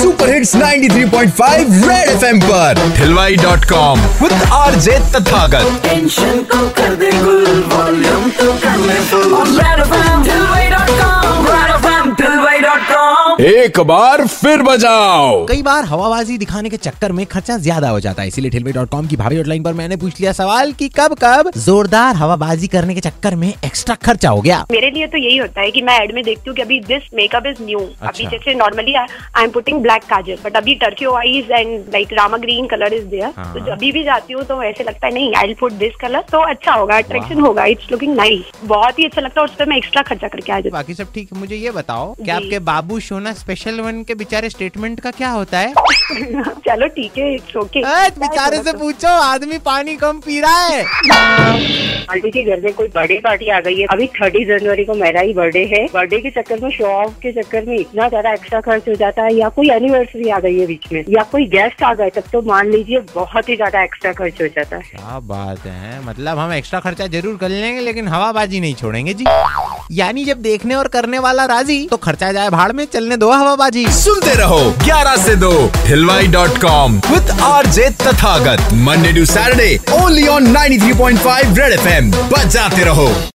Super hits 93.5 red FM पर। Hilwai dot com with R J Tathagat tension को कर दे। एक बार फिर बजाओ। कई बार हवाबाजी दिखाने के चक्कर में खर्चा ज़्यादा हो जाता है इसीलिए ठिलवे डॉट कॉम की भाभी हॉटलाइन पर मैंने पूछ लिया सवाल कि कब कब जोरदार हवाबाजी करने के चक्कर में एक्स्ट्रा खर्चा हो गया? मेरे लिए तो यही होता है कि मैं एड में देखती हूँ कि अभी दिस मेकअप इज़ न्यू अभी अच्छा। जैसे normally I am putting black kajal but अभी turquoise eyes and like Rama green colour is there. तो जब भी जाती हूँ तो ऐसे लगता है नहीं आई पुट दिस कलर तो अच्छा होगा अट्रैक्शन होगा इट्स लुकिंग नाइस बहुत ही अच्छा लगता है उस पर मैं एक्स्ट्रा खर्चा करके आ जाती बाकी सब ठीक है मुझे ये बताओ कि जी। आपके बाबू सोना स्पेशल वन के बेचारे स्टेटमेंट का क्या होता है? चलो ठीक है इट्स ओके बेचारे से पूछो आदमी पानी कम पी रहा है। आंटी के घर में कोई बर्थडे पार्टी आ गई है। अभी थर्टी जनवरी को मेरा ही बर्थडे है। बर्थडे के चक्कर में शो ऑफ़ के चक्कर में इतना ज़्यादा एक्स्ट्रा खर्च हो जाता है या कोई एनिवर्सरी आ गई है बीच में या कोई गेस्ट आ गए तब तो मान लीजिए बहुत ही ज़्यादा एक्स्ट्रा खर्च हो जाता है। क्या बात है मतलब हम एक्स्ट्रा खर्चा ज़रूर कर लेंगे लेकिन हवाबाजी नहीं छोड़ेंगे जी। यानी जब देखने और करने वाला राज़ी तो खर्चा जाए भाड़ में, चलने दो हवाबाजी। सुनते रहो 11 से दो, Hilwai dot com with R J Tathagat Monday to Saturday only on 93.5 red F M बचाते रहो।